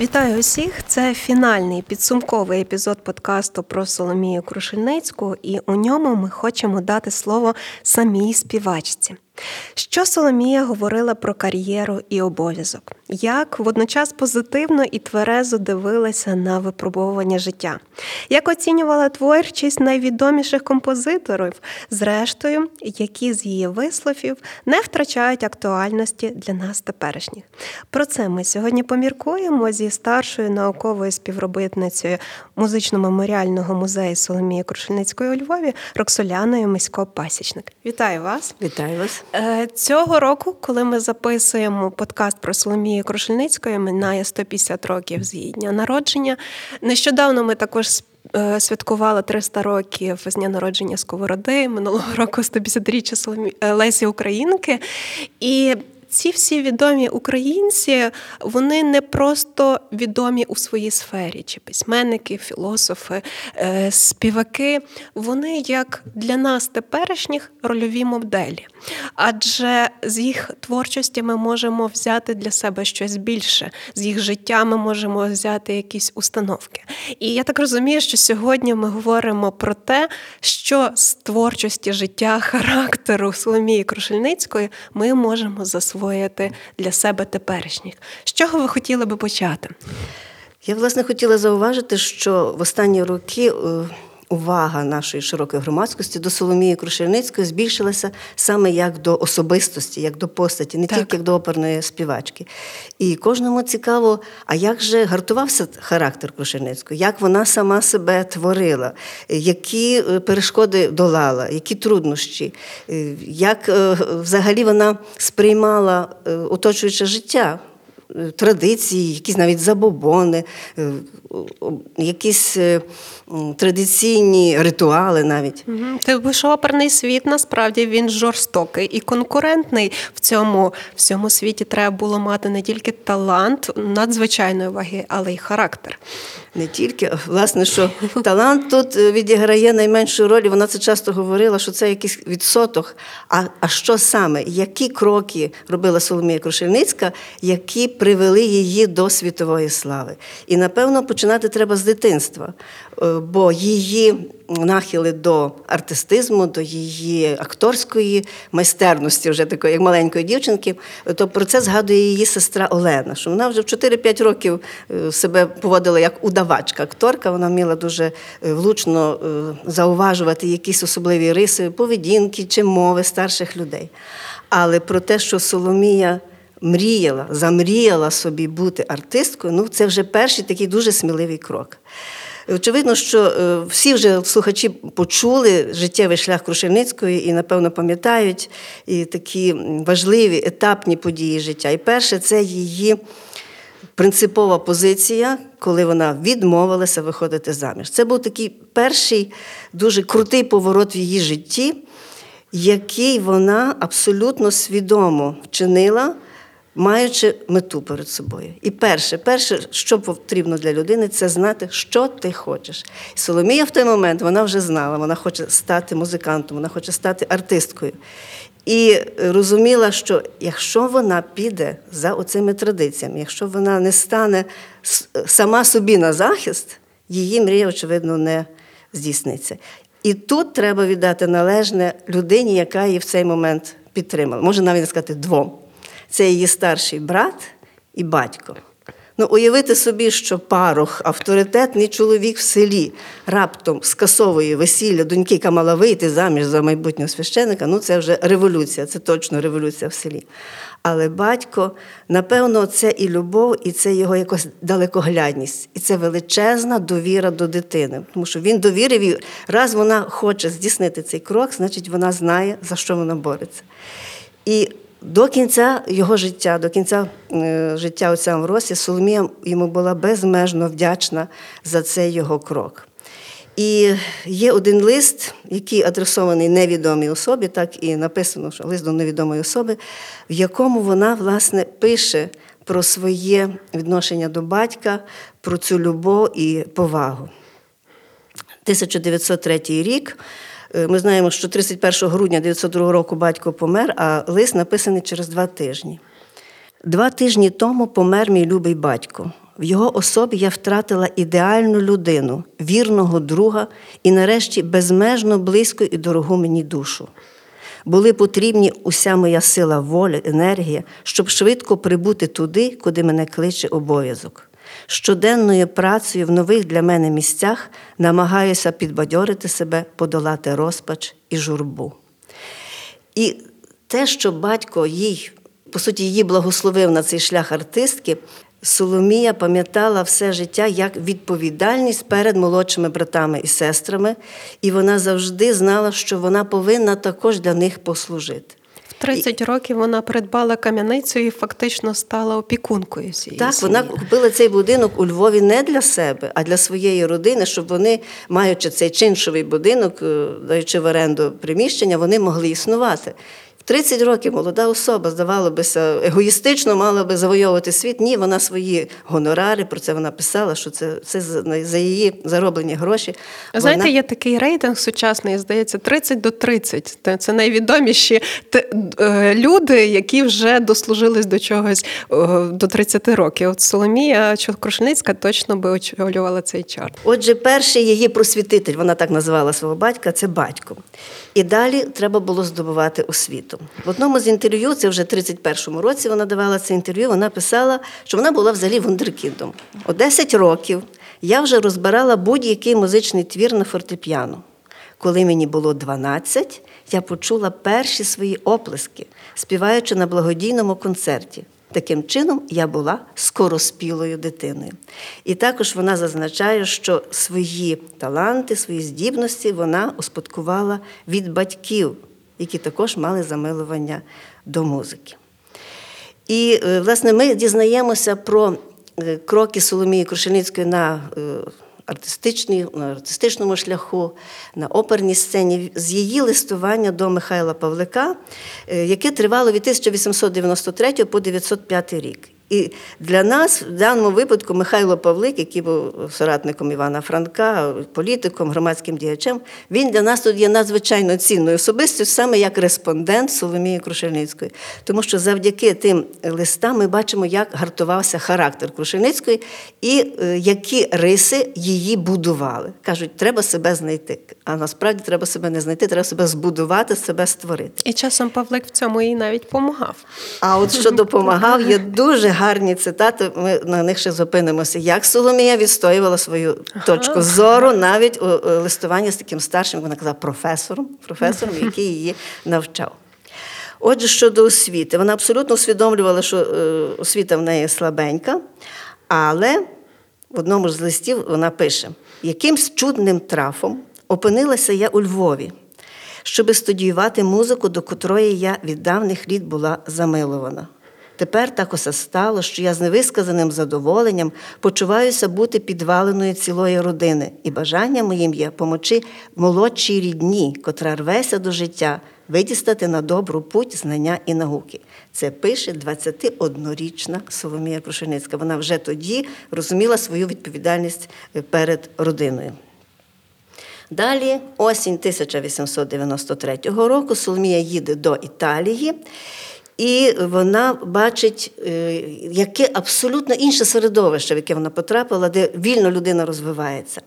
Вітаю усіх! Це фінальний підсумковий епізод подкасту про Соломію Крушельницьку, і у ньому ми хочемо дати слово самій співачці. Що Соломія говорила про кар'єру і обов'язок, як водночас позитивно і тверезо дивилася на випробовування життя, як оцінювала творчість найвідоміших композиторів, зрештою, які з її висловів не втрачають актуальності для нас теперішніх. Про це ми сьогодні поміркуємо зі старшою науковою співробітницею музично-меморіального музею Соломії Крушельницької у Львові Роксоляною Мисько Пасічник. Вітаю вас! Вітаю вас! Е, цього року, коли ми записуємо подкаст про Соломію Крушельницької, минає 150 років з її дня народження. Нещодавно ми також е, святкували 300 років з дня народження Сковороди минулого року 150-річчя Соломі... Е, Лесі Українки. І ці всі відомі українці, вони не просто відомі у своїй сфері, чи письменники, філософи, е, співаки. Вони як для нас теперішніх рольові моделі. Адже з їх творчості ми можемо взяти для себе щось більше, з їх життя ми можемо взяти якісь установки. І я так розумію, що сьогодні ми говоримо про те, що з творчості життя, характеру Соломії Крушельницької ми можемо засвоїти засвоїти для себе теперішніх. З чого ви хотіли би почати? Я власне хотіла зауважити, що в останні роки. Увага нашої широкої громадськості до Соломії Крушельницької збільшилася саме як до особистості, як до постаті, не так. тільки як до оперної співачки. І кожному цікаво, а як же гартувався характер Крушельницької, як вона сама себе творила, які е, перешкоди долала, які труднощі, е, як е, взагалі вона сприймала оточуюче життя. Традиції, якісь навіть забобони, якісь традиційні ритуали навіть. Угу. що оперний світ насправді він жорстокий і конкурентний в цьому в цьому світі треба було мати не тільки талант надзвичайної ваги, але й характер. Не тільки, власне, що талант тут е, відіграє найменшу роль, вона це часто говорила, що це якийсь відсоток. А а що саме, які кроки робила Соломія Крушельницька, які привели її до світової слави? І напевно починати треба з дитинства. Е, бо її нахили до артистизму, до її акторської майстерності, вже такої, як маленької дівчинки, то про це згадує її сестра Олена, що вона вже в 4-5 років е, себе поводила як удавачка, акторка. Вона вміла дуже е, влучно зауважувати якісь особливі риси поведінки чи мови старших людей. Але про те, що Соломія. Мріяла, замріяла собі бути артисткою, ну це вже перший такий дуже сміливий крок. Очевидно, що е, всі вже слухачі почули життєвий шлях Крушельницької і, напевно, пам'ятають і такі важливі етапні події життя. І перше це її. Принципова позиція, коли вона відмовилася виходити заміж. Це був такий перший дуже крутий поворот в її житті, який вона абсолютно свідомо вчинила, маючи мету перед собою. І перше, перше, що потрібно для людини, це знати, що ти хочеш. І Соломія в той момент вона вже знала, вона хоче стати музикантом, вона хоче стати артисткою. І розуміла, що якщо вона піде за оцими традиціями, якщо вона не стане сама собі на захист, її мрія, очевидно, не здійсниться. І тут треба віддати належне людині, яка її в цей момент підтримала. Може навіть сказати двом це її старший брат і батько. Ну, уявити собі, що парох, авторитетний чоловік в селі раптом скасовує весілля доньки, яка мала вийти заміж за майбутнього священика, ну це вже революція, це точно революція в селі. Але батько, напевно, це і любов, і це його якась далекоглядність, і це величезна довіра до дитини. Тому що він довірив і раз вона хоче здійснити цей крок, значить вона знає, за що вона бореться. І До кінця його життя, до кінця е, життя отця Амвросія, Соломія йому була безмежно вдячна за цей його крок. І є один лист, який адресований невідомій особі, так і написано, що лист до невідомої особи, в якому вона, власне, пише про своє відношення до батька, про цю любов і повагу. 1903 рік. Е, Ми знаємо, що 31 грудня 1902 року батько помер, а лист написаний через два тижні. Два тижні тому помер мій любий батько. В його особі я втратила ідеальну людину, вірного друга і, нарешті, безмежно близьку і дорогу мені душу. Були потрібні уся моя сила волі, енергія, щоб швидко прибути туди, куди мене кличе обов'язок. Щоденною працею в нових для мене місцях намагаюся підбадьорити себе, подолати розпач і журбу. І те, що батько їй, по суті, її благословив на цей шлях артистки, Соломія пам'ятала все життя як відповідальність перед молодшими братами і сестрами, і вона завжди знала, що вона повинна також для них послужити. В 30 років вона придбала кам'яницю і фактично стала опікункою цієї Так, сім'ї. вона купила цей будинок у Львові не для себе, а для своєї родини, щоб вони, маючи цей чиншовий будинок, е, даючи в оренду приміщення, вони могли існувати. В 30 років молода особа, здавалося, егоїстично мала би завойовувати світ. Ні, вона свої гонорари, про це вона писала, що це, це за її зароблені гроші. Знаєте, вона... є такий рейтинг сучасний, здається, 30 до 30. Це- найвідоміші е, люди, які вже дослужились до чогось е, до 30 років. От Соломія Крушеницька точно би очолювала цей чарт. Отже, перший її просвітитель, вона так назвала свого батька, це батько. І далі треба було здобувати освіту. В одному з інтерв'ю, це вже в 31-му році вона давала це інтерв'ю, вона писала, що вона була взагалі вундеркіндом. О 10 років я вже розбирала будь-який музичний твір на фортепіано. Коли мені було 12, я почула перші свої оплески, співаючи на благодійному концерті. Таким чином, я була скороспілою дитиною. І також вона зазначає, що свої таланти, свої здібності вона успадкувала від батьків, які також мали замилування до музики. І, е, власне, ми дізнаємося про е, кроки Соломії Крушельницької на е, артистичній, на артистичному шляху, на оперній сцені з її листування до Михайла Павлика, яке тривало від 1893 по 905 рік. І для нас в даному випадку Михайло Павлик, який був соратником Івана Франка, політиком, громадським діячем, він для нас тут є надзвичайно цінною особистістю, саме як респондент Соломії Крушельницької. Тому що завдяки тим листам ми бачимо, як гартувався характер Крушельницької і е, які риси її будували. Кажуть, треба себе знайти. А насправді треба себе не знайти, треба себе збудувати, себе створити. І часом Павлик в цьому їй навіть допомагав. А от що допомагав, є дуже гарні цитати. Ми на них ще зупинимося. Як Соломія відстоювала свою точку зору навіть у у листуванні з таким старшим, вона казала, професором, професором, який її навчав. Отже, щодо освіти, вона абсолютно усвідомлювала, що е, освіта в неї слабенька, але в одному з листів вона пише: якимсь чудним трафом опинилася я у Львові, щоби студіювати музику, до котрої я від давних літ була замилована. Тепер так усе стало, що я з невисказаним задоволенням почуваюся бути підваленою цілої родини, і бажанням моїм є помочи молодшій рідні, котра рвеся до життя, видістати на добру путь знання і науки. Це пише 21-річна Соломія Крушеницька. Вона вже тоді розуміла свою відповідальність е, перед родиною. Далі, осінь 1893 року, Соломія їде до Італії, і вона бачить, е, яке абсолютно інше середовище, в яке вона потрапила, де вільно людина розвивається.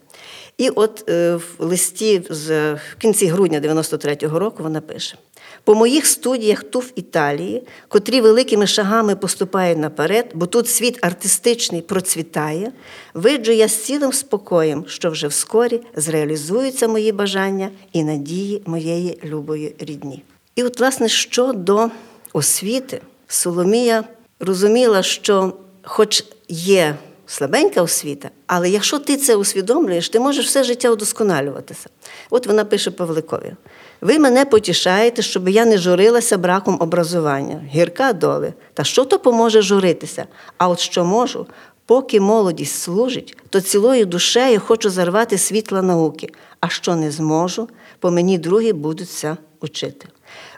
І от е, в листі з кінці грудня 93-го року вона пише: по моїх студіях ту в Італії, котрі великими шагами поступають наперед, бо тут світ артистичний процвітає, виджу я з цілим спокоєм, що вже вскорі зреалізуються мої бажання і надії моєї любої рідні. І от, власне, щодо освіти, Соломія розуміла, що, хоч є слабенька освіта, але якщо ти це усвідомлюєш, ти можеш все життя удосконалюватися. От вона пише Павликові: ви мене потішаєте, щоб я не журилася браком образування, гірка доли. Та що то поможе журитися? А от що можу, поки молодість служить, то цілою душею хочу зарвати світла науки, а що не зможу, по мені другі будуться учити.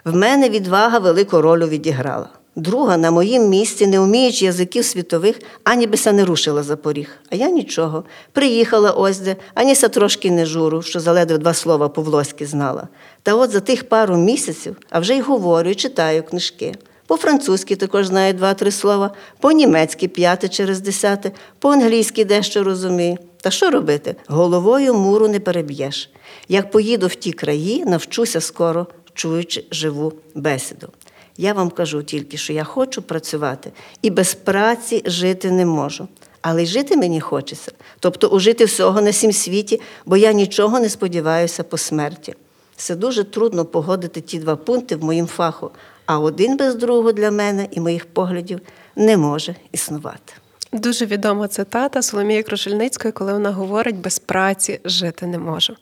В мене відвага велику роль відіграла. Друга на моїм місці, не вміючи язиків світових, ані бися не рушила за поріг. А я нічого. Приїхала ось де, аніся трошки не журу, що заледве два слова по-влоськи знала. Та от за тих пару місяців, а вже й говорю, і читаю книжки. По-французьки також знаю два-три слова, по-німецьки п'яте через десяте, по-англійськи дещо розумію. Та що робити? Головою муру не переб'єш. Як поїду в ті краї, навчуся скоро, чуючи живу бесіду. Я вам кажу тільки, що я хочу працювати і без праці жити не можу. Але й жити мені хочеться, тобто ужити всього на сім світі, бо я нічого не сподіваюся по смерті. Це дуже трудно погодити ті два пункти в моїм фаху, а один без другого для мене і моїх поглядів не може існувати. Дуже відома цитата Соломії Крушельницької, коли вона говорить без праці жити не можу.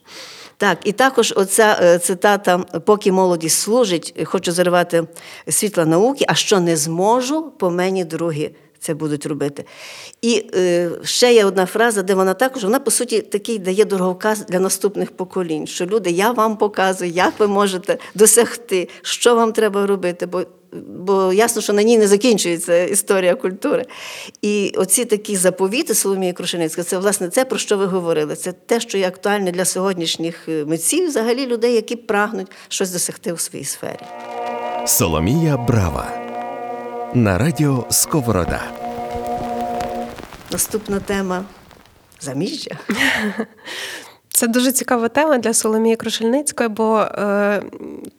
Так, і також оця е, цитата Поки молодість служить, хочу зарвати світла науки, а що не зможу, по мені другі це будуть робити. І е, ще є одна фраза, де вона також, вона, по суті, такий дає дороговказ для наступних поколінь, що люди, я вам показую, як ви можете досягти, що вам треба робити. бо Бо ясно, що на ній не закінчується історія культури. І оці такі заповіти Соломії Крушеницької, це власне це, про що ви говорили. Це те, що є актуальне для сьогоднішніх е, митців, взагалі людей, які прагнуть щось досягти у своїй сфері. Соломія Брава на радіо Сковорода. Наступна тема заміжжя. Це дуже цікава тема для Соломії Крушельницької, бо е,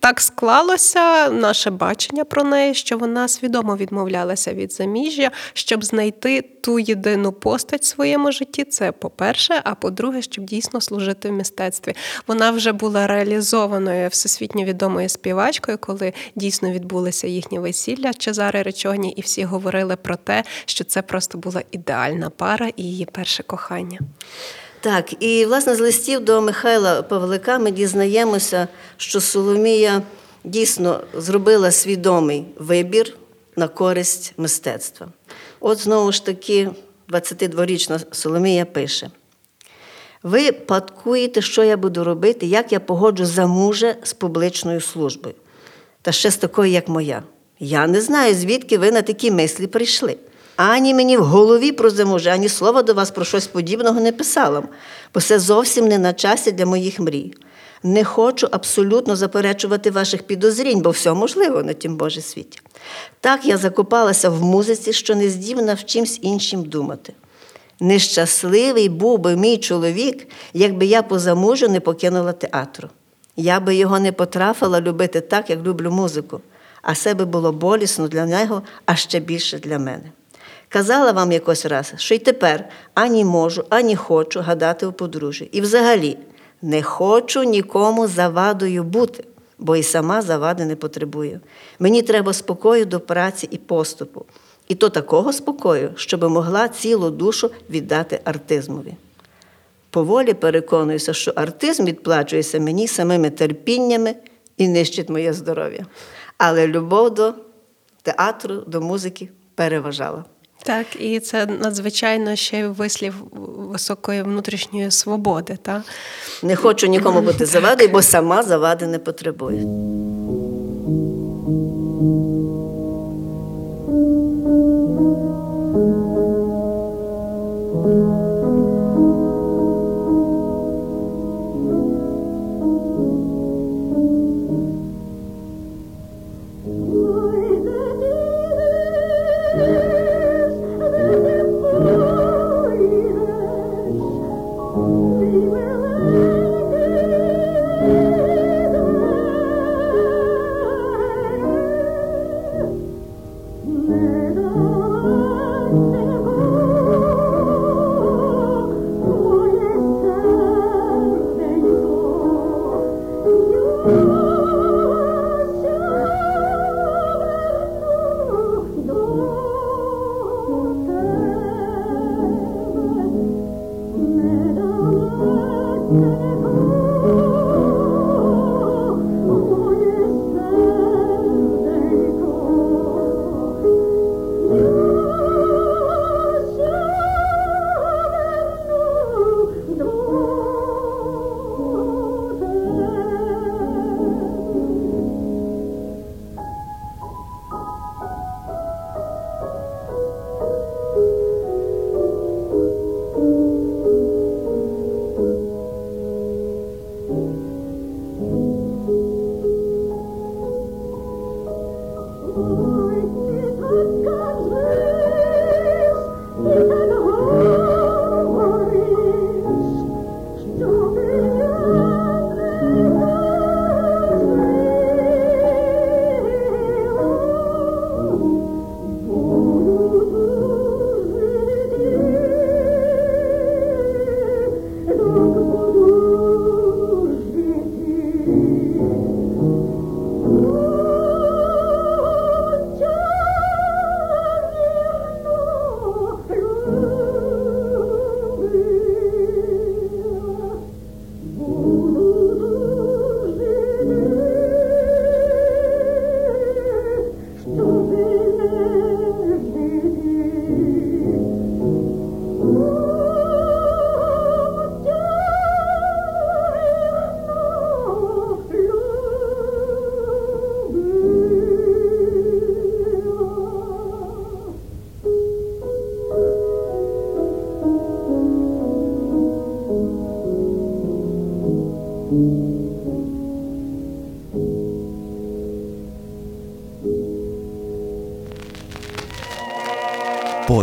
так склалося наше бачення про неї, що вона свідомо відмовлялася від заміжжя, щоб знайти ту єдину постать в своєму житті. Це по-перше, а по-друге, щоб дійсно служити в мистецтві. Вона вже була реалізованою всесвітньо відомою співачкою, коли дійсно відбулися їхні весілля Чезари Речоні, і всі говорили про те, що це просто була ідеальна пара і її перше кохання. Так, і власне з листів до Михайла Павлика ми дізнаємося, що Соломія дійсно зробила свідомий вибір на користь мистецтва. От знову ж таки, 22-річна Соломія пише: ви падкуєте, що я буду робити, як я погоджу за мужа з публічною службою, та ще з такою, як моя. Я не знаю, звідки ви на такі мислі прийшли ані мені в голові про замужа, ані слова до вас про щось подібного не писала, бо це зовсім не на часі для моїх мрій. Не хочу абсолютно заперечувати ваших підозрінь, бо все можливо на тім Божий світі. Так я закопалася в музиці, що не здібна в чимсь іншим думати. Нещасливий був би мій чоловік, якби я по замужу не покинула театру. Я би його не потрафила любити так, як люблю музику, а себе було болісно для нього, а ще більше для мене. Казала вам якось раз, що й тепер ані можу, ані хочу гадати у подружжі. І взагалі не хочу нікому завадою бути, бо і сама завади не потребую. Мені треба спокою до праці і поступу. І то такого спокою, щоб могла цілу душу віддати артизмові. Поволі переконуюся, що артизм відплачується мені самими терпіннями і нищить моє здоров'я. Але любов до театру, до музики переважала. Так, і це надзвичайно ще вислів високої внутрішньої свободи. Так? Не хочу нікому бути завадою, бо сама завади не потребує.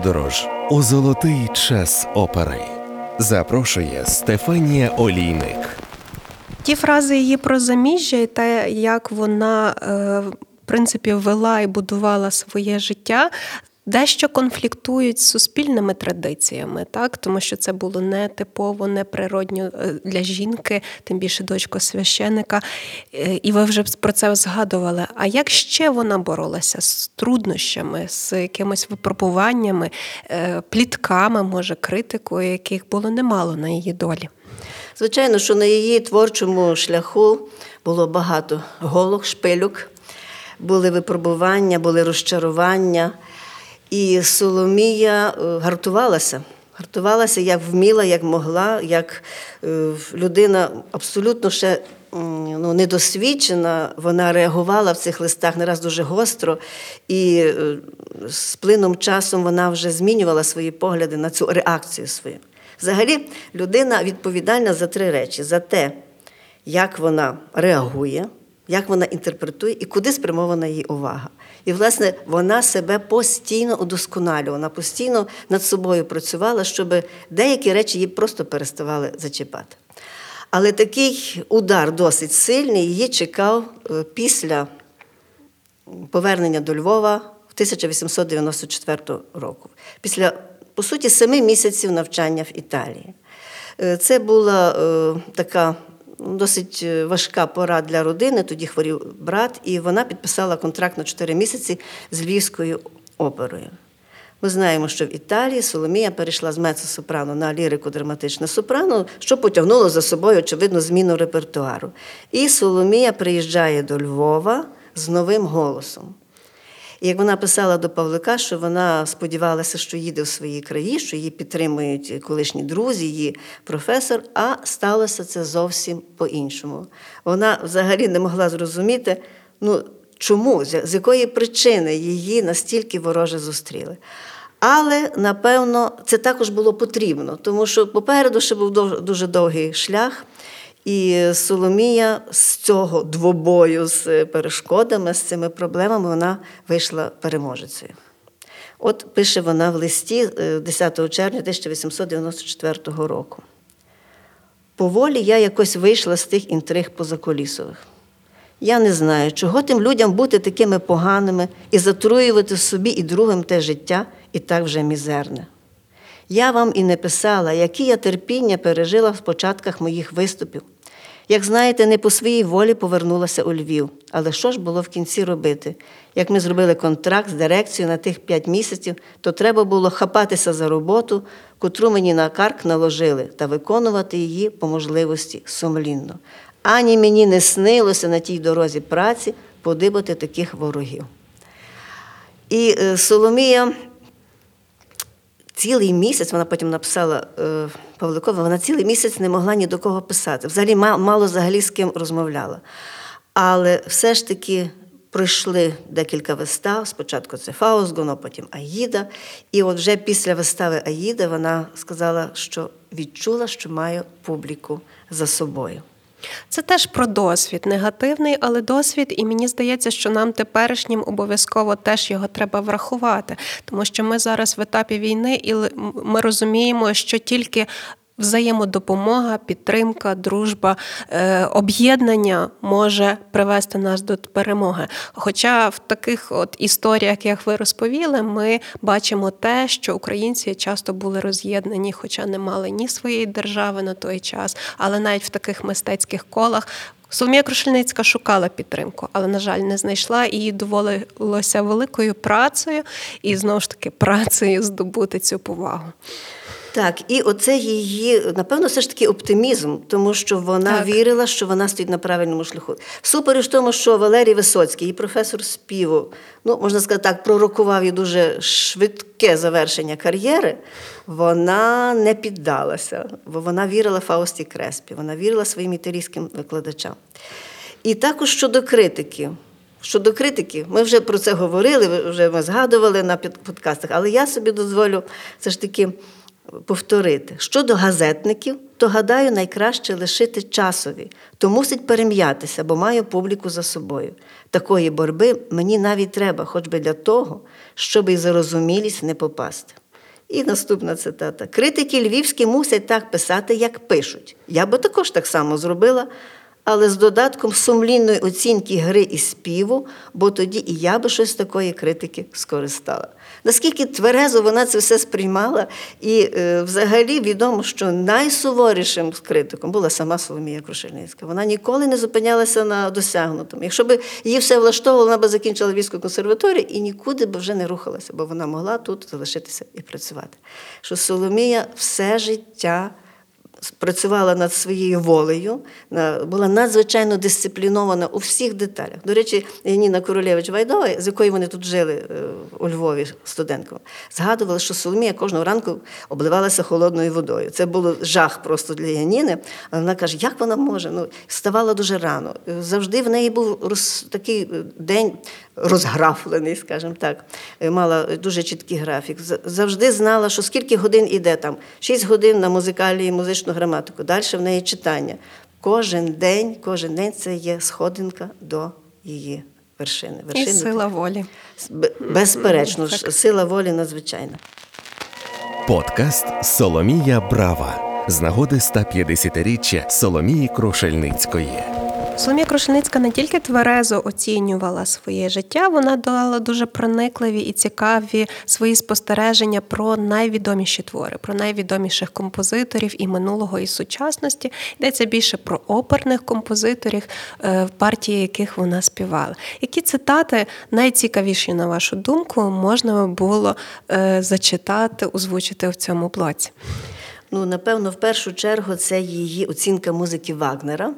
Подорож у золотий час опери запрошує Стефанія Олійник. Ті фрази її про заміжжя і те, як вона е, в принципі вела і будувала своє життя. Дещо конфліктують з суспільними традиціями, так тому що це було не типово, не природньо е, для жінки, тим більше дочка священика. Е, І ви вже про це згадували. А як ще вона боролася з труднощами, з якимись випробуваннями, е, плітками, може, критикою, яких було немало на її долі? Звичайно, що на її творчому шляху було багато голок, шпилюк, були випробування, були розчарування. І Соломія е, гартувалася. Гартувалася як вміла, як могла, як е, людина абсолютно ще ну, недосвідчена, вона реагувала в цих листах не раз дуже гостро, і е, з плином часом вона вже змінювала свої погляди на цю реакцію свою. Взагалі, людина відповідальна за три речі: за те, як вона реагує, як вона інтерпретує і куди спрямована її увага. І, власне, вона себе постійно удосконалювала, постійно над собою працювала, щоб деякі речі її просто переставали зачіпати. Але такий удар досить сильний її чекав е, після повернення до Львова в 1894 року. Після, по суті, семи місяців навчання в Італії. Е, Це була е, така досить е, важка пора для родини. Тоді хворів брат, і вона підписала контракт на 4 місяці з Львівською оперою. Ми знаємо, що в Італії Соломія перейшла з мецо-сопрано на лірико-драматичне сопрано, що потягнуло за собою, очевидно, зміну репертуару. І Соломія приїжджає до Львова з новим голосом. І як вона писала до Павлика, що вона сподівалася, що їде в свої краї, що її підтримують колишні друзі, її професор, а сталося це зовсім по-іншому. Вона взагалі не могла зрозуміти, ну, чому, з якої причини її настільки вороже зустріли. Але, напевно, це також було потрібно, тому що попереду ще був дуже довгий шлях. І Соломія з цього двобою з перешкодами, з цими проблемами, вона вийшла переможецею. От пише вона в листі е, 10 червня 1894 року. Поволі я якось вийшла з тих інтриг позаколісових. Я не знаю, чого тим людям бути такими поганими і затруювати собі і другим те життя, і так вже мізерне. Я вам і не писала, які я терпіння пережила в початках моїх виступів. Як знаєте, не по своїй волі повернулася у Львів. Але що ж було в кінці робити? Як ми зробили контракт з дирекцією на тих п'ять місяців, то треба було хапатися за роботу, котру мені на карк наложили, та виконувати її по можливості сумлінно. Ані мені не снилося на тій дорозі праці подибати таких ворогів. І е, Соломія цілий місяць, вона потім написала Павликові, вона цілий місяць не могла ні до кого писати. Взагалі мало взагалі з ким розмовляла. Але все ж таки пройшли декілька вистав. Спочатку це Фаусгоно, потім Аїда. І от вже після вистави Аїда вона сказала, що відчула, що має публіку за собою. Це теж про досвід, негативний, але досвід, і мені здається, що нам теперішнім обов'язково теж його треба врахувати, тому що ми зараз в етапі війни, і ми розуміємо, що тільки. Взаємодопомога, підтримка, дружба, е, об'єднання може привести нас до перемоги. Хоча в таких от історіях, як ви розповіли, ми бачимо те, що українці часто були роз'єднані, хоча не мали ні своєї держави на той час, але навіть в таких мистецьких колах. Соломія Крушельницька шукала підтримку, але, на жаль, не знайшла і їй доводилося великою працею і знову ж таки працею здобути цю повагу. Так, і оце її, напевно, все ж таки оптимізм, тому що вона Так. вірила, що вона стоїть на правильному шляху. Всупереч тому, що Валерій Висоцький, її професор співу, ну можна сказати так, пророкував їй дуже швидке завершення кар'єри. Вона не піддалася, бо вона вірила Фаусті Креспі, вона вірила своїм італійським викладачам. І також щодо критики. Щодо критики, ми вже про це говорили, вже ми згадували на подкастах, але я собі дозволю все ж таки повторити. Щодо газетників, то гадаю, найкраще лишити часові, то мусить перем'ятися, бо маю публіку за собою. Такої боротьби мені навіть треба, хоч би для того, щоб і зарозумілість не попасти. І наступна цитата: критики львівські мусять так писати, як пишуть. Я би також так само зробила, але з додатком сумлінної оцінки гри і співу, бо тоді і я би щось такої критики скористала. Наскільки тверезо вона це все сприймала, і е, взагалі відомо, що найсуворішим критиком була сама Соломія Крушельницька. Вона ніколи не зупинялася на досягнутому. Якщо б її все влаштовувало, вона б закінчила військову консерваторію і нікуди б вже не рухалася, бо вона могла тут залишитися і працювати. Що Соломія все життя працювала над своєю волею, була надзвичайно дисциплінована у всіх деталях. До речі, Яніна Королєвич Вайдова, з якою вони тут жили е, у Львові студентками, згадувала, що Соломія кожного ранку обливалася холодною водою. Це було жах просто для Яніни. Вона каже, як вона може? Ну, вставала дуже рано. Завжди в неї був роз, такий е, день розграфлений, скажімо так. Е, Мала дуже чіткий графік. Завжди знала, що скільки годин іде там. Шість годин на музикалі і музичну граматику. Далі в неї читання. Кожен день, кожен день це є сходинка до її вершини. І вершини сила волі. Безперечно, ж, сила волі надзвичайна. Подкаст Соломія Брава з нагоди 150-річчя Соломії Крушельницької. Соломія Крушельницька не тільки тверезо оцінювала своє життя, вона дала дуже проникливі і цікаві свої спостереження про найвідоміші твори, про найвідоміших композиторів і минулого, і сучасності. Йдеться більше про оперних композиторів, е, в партії яких вона співала. Які цитати найцікавіші, на вашу думку, можна було е, зачитати, озвучити в цьому блоці? Ну, напевно, в першу чергу це її оцінка музики Вагнера.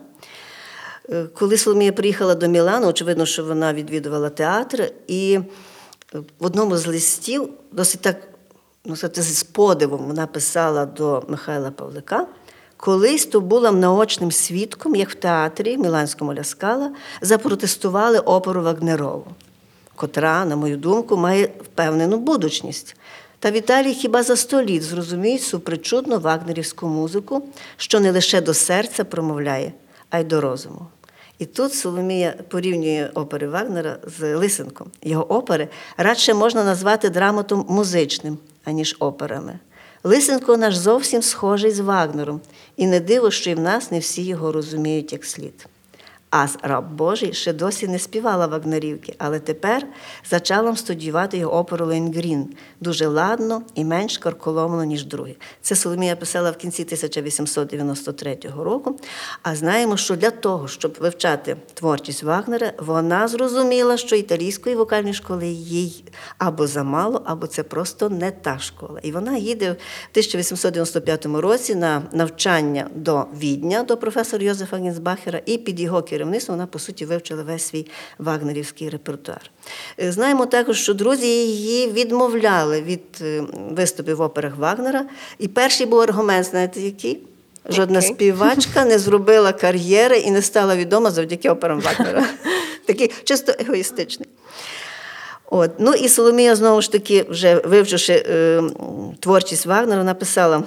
Е, Коли Соломія приїхала до Мілану, очевидно, що вона відвідувала театр, і е, в одному з листів, досить так ну, сказати, з подивом, вона писала до Михайла Павлика. Колись то була наочним свідком, як в театрі Міланському Ляскала запротестували оперу Вагнерову, котра, на мою думку, має впевнену будучність. Та в Італії хіба за сто літ зрозуміють супричудну вагнерівську музику, що не лише до серця промовляє, а й до розуму. І тут Соломія порівнює опери Вагнера з Лисенком. Його опери радше можна назвати драматом музичним, аніж операми. Лисенко наш зовсім схожий з Вагнером, і не диво, що і в нас не всі його розуміють як слід. А раб Божий ще досі не співала Вагнерівки, але тепер зачала студіювати його оперу Ленгрін дуже ладно і менш карколомно, ніж другі. Це Соломія писала в кінці 1893 року. А знаємо, що для того, щоб вивчати творчість Вагнера, вона зрозуміла, що італійської вокальної школи їй або замало, або це просто не та школа. І вона їде в 1895 році на навчання до Відня, до професора Йозефа Гінзбахера, і під його керівництвом вона, по суті, вивчила весь свій вагнерівський репертуар. Е, Знаємо також, що друзі її відмовляли від е, виступів в операх Вагнера. І перший був аргумент, знаєте, який? Жодна Який? співачка не зробила кар'єри і не стала відома завдяки операм Вагнера. Такий чисто егоїстичний. От. Ну і Соломія, знову ж таки, вже вивчивши е, творчість Вагнера, написала.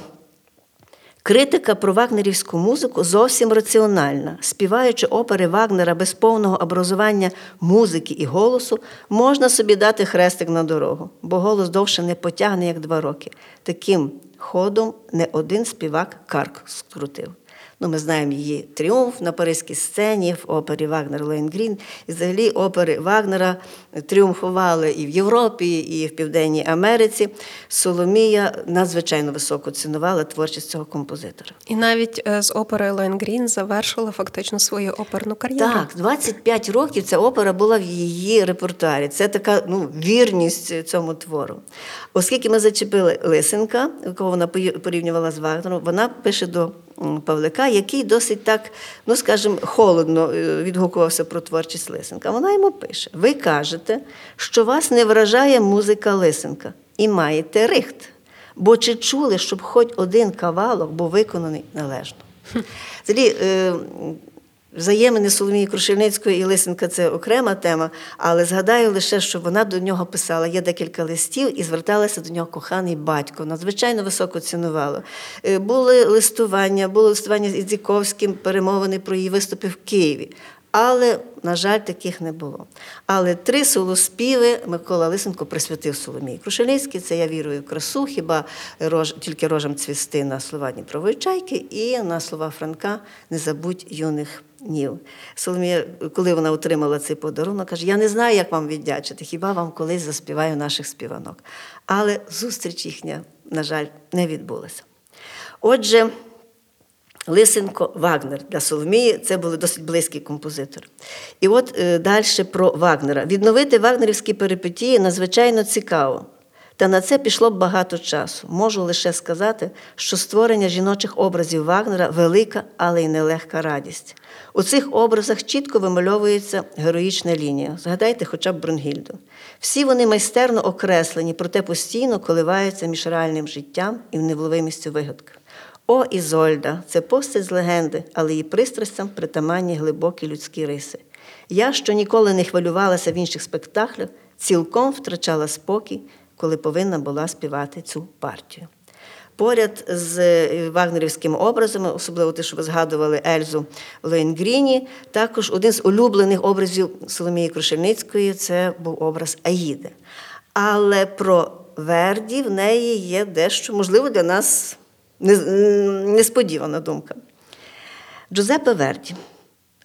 Критика про вагнерівську музику зовсім раціональна. Співаючи опери Вагнера без повного образування музики і голосу, можна собі дати хрестик на дорогу, бо голос довше не потягне, як два роки. Таким ходом не один співак карк скрутив. Ну, ми знаємо її тріумф на паризькій сцені в опері Вагнер Лоєнгрін. І взагалі опери Вагнера тріумфували і в Європі, і в Південній Америці. Соломія надзвичайно високо цінувала творчість цього композитора. І навіть е, з оперою Лоєнгрін завершила фактично свою оперну кар'єру. Так, 25 років ця опера була в її репертуарі. Це така ну, вірність цьому твору. Оскільки ми зачепили Лисенка, якого вона порівнювала з Вагнером, вона пише до Павлика, який досить так, ну скажімо, холодно е, відгукувався про творчість Лисенка. Вона йому пише: Ви кажете, що вас не вражає музика Лисенка і маєте рихт. Бо чи чули, щоб хоч один кавалок був виконаний належно? Взагалі, е, Взаємини Соломії Крушельницької і Лисенка це окрема тема, але згадаю лише, що вона до нього писала. Є декілька листів і зверталася до нього коханий батько. Надзвичайно високо цінувала. Е, Були листування, було листування з Ідзіковським, перемовини про її виступи в Києві. Але, на жаль, таких не було. Але три солоспіви Микола Лисенко присвятив Соломії Крушельницькій. Це я вірую в красу, хіба рож, тільки рожам цвісти на слова Дніпрової чайки і на слова Франка Не забудь юних днів. Соломія, коли вона отримала цей подарунок, каже: Я не знаю, як вам віддячити, хіба вам колись заспіваю наших співанок. Але зустріч їхня, на жаль, не відбулася. Отже, Лисенко Вагнер для Соломії це були досить близькі композитори. І от е, далі про Вагнера. Відновити вагнерівські перипетії надзвичайно цікаво. Та на це пішло б багато часу. Можу лише сказати, що створення жіночих образів Вагнера велика, але й нелегка радість. У цих образах чітко вимальовується героїчна лінія. Згадайте хоча б Брунгільду. Всі вони майстерно окреслені, проте постійно коливаються між реальним життям і невловимістю вигадки. О, Ізольда, це постать з легенди, але її пристрастям притаманні глибокі людські риси. Я, що ніколи не хвилювалася в інших спектаклях, цілком втрачала спокій, коли повинна була співати цю партію. Поряд з е, вагнерівськими образами, особливо те, що ви згадували Ельзу в Лоєнгріні, також один з улюблених образів Соломії Крушельницької це був образ Аїди. Але про Верді в неї є дещо, можливо, для нас несподівана думка. Джузеппе Верді.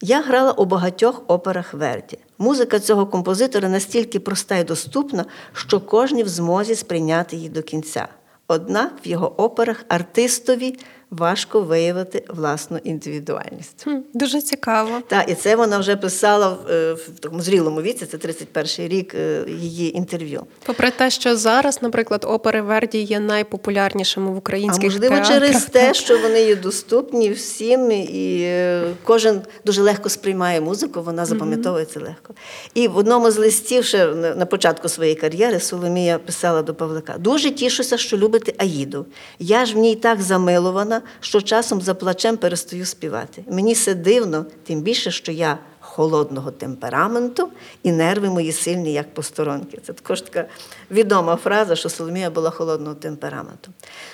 Я грала у багатьох операх Верді. Музика цього композитора настільки проста і доступна, що кожен в змозі сприйняти її до кінця. Однак в його операх артистові важко виявити власну індивідуальність. Хм, Дуже цікаво. Так, і це вона вже писала в, е, в такому зрілому віці, це 31-й рік е, її інтерв'ю. Попри те, що зараз, наприклад, опери Верді є найпопулярнішими в А можливо, театрах. через те, що вони є доступні всім, і е, кожен дуже легко сприймає музику, вона запам'ятовується легко. І в одному з листів, ще на на початку своєї кар'єри, Соломія писала до Павлика: дуже тішуся, що любите Аїду. Я ж в ній так замилована, що часом за плачем перестаю співати. Мені все дивно, тим більше, що я. Холодного темпераменту і нерви мої сильні, як посторонки. Це також така відома фраза, що Соломія була холодного темпераменту.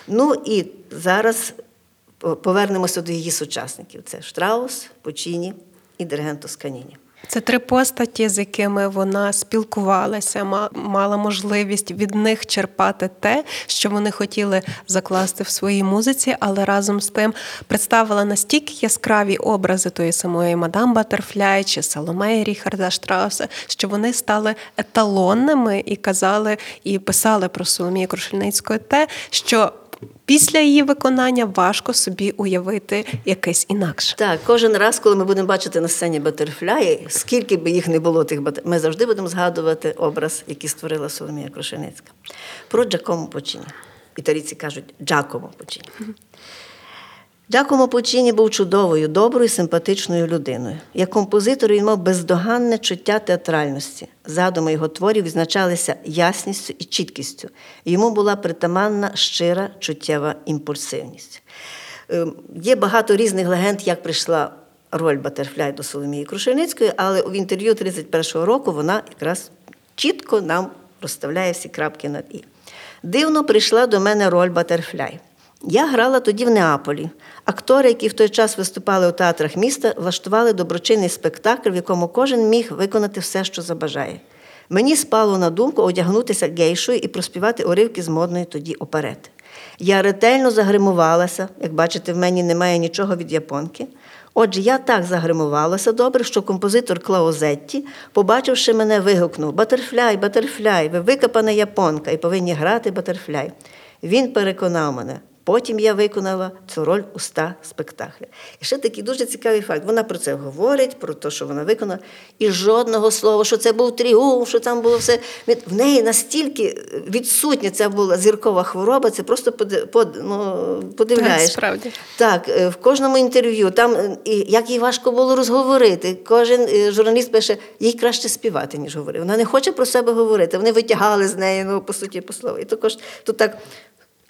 Ну і зараз повернемося до її сучасників: це Штраус, Почіні і диригент Тосканіні. Це три постаті, з якими вона спілкувалася, ма- мала можливість від них черпати те, що вони хотіли закласти в своїй музиці, але разом з тим представила настільки яскраві образи тої самої мадам Батерфляй чи Соломеї Ріхарда Штрауса, що вони стали еталонними і казали, і писали про Соломію Крушельницьку те, що. Після її виконання важко собі уявити якесь інакше. Так, кожен раз, коли ми будемо бачити на сцені Батерфляї, скільки би їх не було тих батер... ми завжди будемо згадувати образ, який створила Соломія Крушеницька. Про Джакомо Почіні. Італійці кажуть Джакомо Почіні. Джакомо Почіні був чудовою, доброю, симпатичною людиною. Як композитор він мав бездоганне чуття театральності. Задуми його творів відзначалися ясністю і чіткістю. Йому була притаманна щира чуттєва імпульсивність. Е, Є багато різних легенд, як прийшла роль Батерфляй до Соломії Крушельницької, але в інтерв'ю 31-го року вона якраз чітко нам розставляє всі крапки над і. Дивно прийшла до мене роль Батерфляй. Я грала тоді в Неаполі. Актори, які в той час виступали у театрах міста, влаштували доброчинний спектакль, в якому кожен міг виконати все, що забажає. Мені спало на думку одягнутися гейшою і проспівати уривки з модної тоді оперети. Я ретельно загримувалася, як бачите, в мені немає нічого від японки. Отже, я так загримувалася добре, що композитор Клаузетті, побачивши мене, вигукнув Батерфляй, батерфляй, ви викопана японка і повинні грати батерфляй. Він переконав мене. Потім я виконала цю роль у ста спектаклях. І ще такий дуже цікавий факт. Вона про це говорить, про те, що вона виконала, і жодного слова, що це був тріумф, що там було все. В неї настільки відсутня ця була зіркова хвороба, це просто под, ну, подивляєш. Так, справді. Так, е, в кожному інтерв'ю, там е, як їй важко було розговорити. Кожен е, журналіст пише, їй краще співати, ніж говорити. Вона не хоче про себе говорити. Вони витягали з неї, ну, по суті, по слову. І також тут так.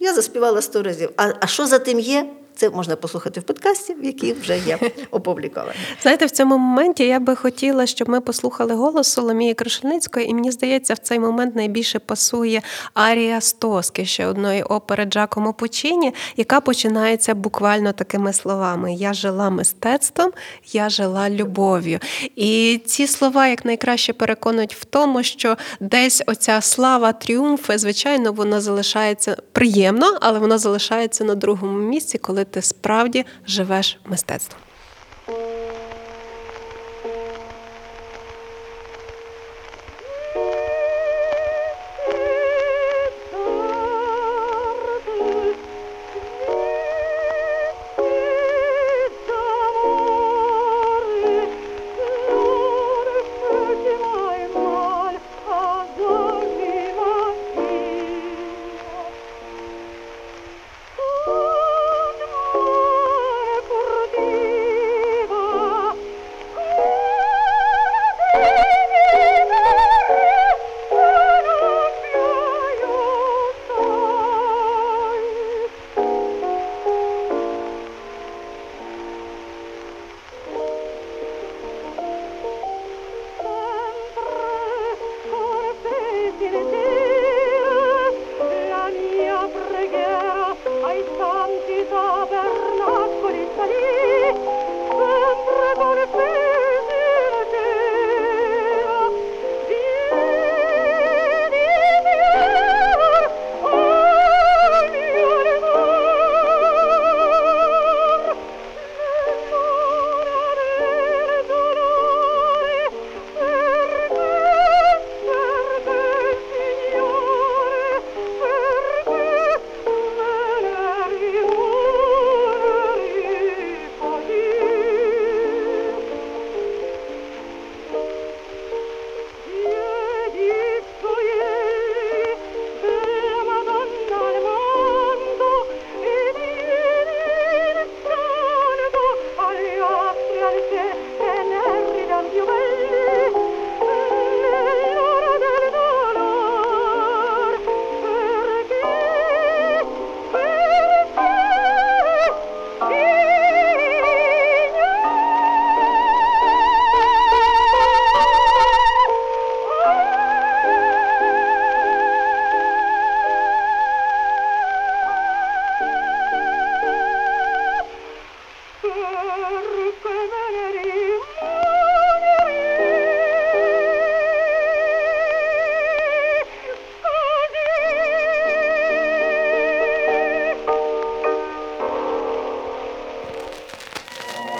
Я заспівала сто разів. А, а що за тим є? Це можна послухати в подкасті, в який вже є опублікований. Знаєте, в цьому моменті я би хотіла, щоб ми послухали голос Соломії Крушельницької, і мені здається, в цей момент найбільше пасує арія Стоски, ще одної опери Джакомо Пучіні, яка починається буквально такими словами: Я жила мистецтвом, я жила любов'ю. І ці слова як найкраще переконують в тому, що десь оця слава тріумфи, звичайно, вона залишається приємно, але вона залишається на другому місці, коли ти справді живеш мистецтвом.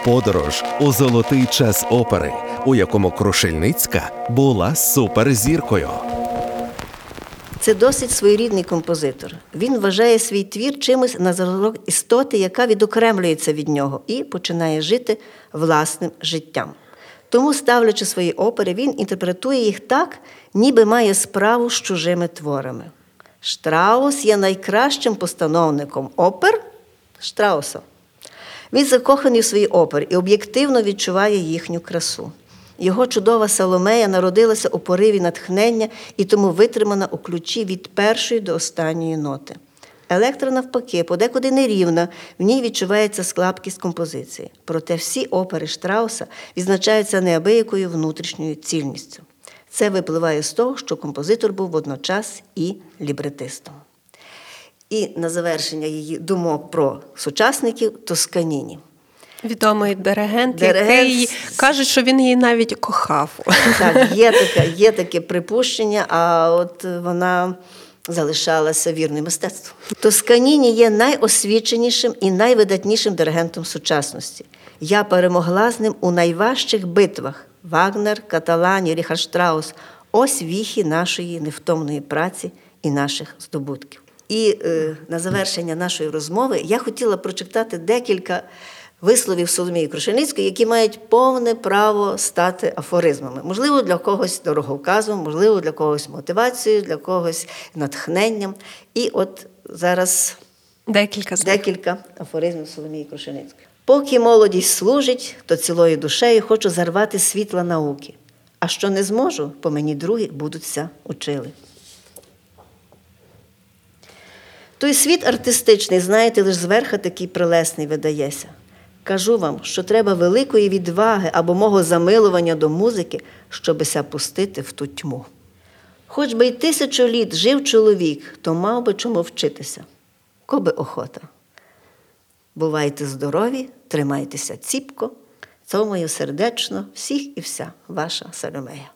Подорож у золотий час опери, у якому Крушельницька була суперзіркою. Це досить своєрідний композитор. Він вважає свій твір чимось на зразок істоти, яка відокремлюється від нього і починає жити власним життям. Тому, ставлячи свої опери, він інтерпретує їх так, ніби має справу з чужими творами. Штраус є найкращим постановником опер Штрауса. Він закоханий в свої опери і об'єктивно відчуває їхню красу. Його чудова Соломея народилася у пориві натхнення і тому витримана у ключі від першої до останньої ноти. Електра, навпаки, подекуди нерівна, в ній відчувається слабкість композиції. Проте всі опери Штрауса відзначаються неабиякою внутрішньою цільністю. Це випливає з того, що композитор був водночас і лібретистом. І на завершення її думок про сучасників Тосканіні. Відомий диригент, Диригент. який кажуть, що він її навіть кохав. Так, є таке, є таке припущення, а от вона залишалася вірною мистецтву. Тосканіні є найосвіченішим і найвидатнішим диригентом сучасності. Я перемогла з ним у найважчих битвах: Вагнер, Каталані, Ріхард Штраус. Ось віхи нашої невтомної праці і наших здобутків. І е, на завершення нашої розмови я хотіла прочитати декілька висловів Соломії Крушельницької, які мають повне право стати афоризмами. Можливо, для когось дороговказом, можливо, для когось мотивацією, для когось натхненням. І от зараз Декілька декілька афоризмів Соломії Крушельницької. Поки молодість служить, то цілою душею хочу зарвати світла науки. А що не зможу, по мені другі будуться учили. Той світ артистичний, знаєте, лиш зверха такий прелесний видається. Кажу вам, що треба великої відваги або мого замилування до музики, щобися пустити в ту тьму. Хоч би й тисячу літ жив чоловік, то мав би чому вчитися. Коби охота. Бувайте здорові, тримайтеся ціпко, цьомаю сердечно всіх і вся ваша Соломея.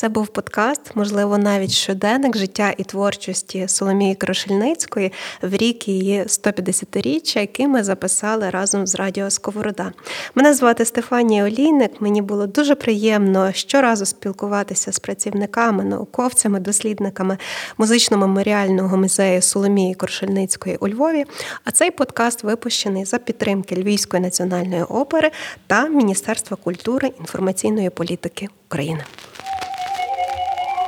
Це був подкаст, можливо, навіть щоденник життя і творчості Соломії Крошельницької в рік її 150-річчя, який ми записали разом з Радіо Сковорода. Мене звати Стефанія Олійник. Мені було дуже приємно щоразу спілкуватися з працівниками, науковцями, дослідниками музично-меморіального музею Соломії Крошельницької у Львові. А цей подкаст випущений за підтримки Львівської національної опери та Міністерства культури інформаційної політики України.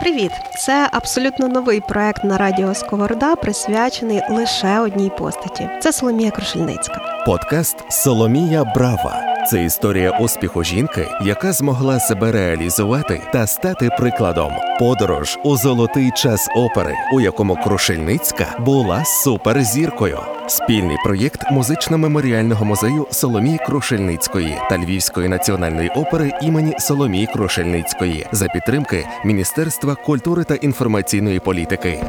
Привіт! Це абсолютно новий проект на радіо Сковорода, присвячений лише одній постаті. Це Соломія Крушельницька. Подкаст Соломія Брава. Це історія успіху жінки, яка змогла себе реалізувати та стати прикладом. Подорож у золотий час опери, у якому Крушельницька була суперзіркою. Спільний проєкт музично-меморіального музею Соломії Крушельницької та Львівської національної опери імені Соломії Крушельницької за підтримки Міністерства культури та інформаційної політики.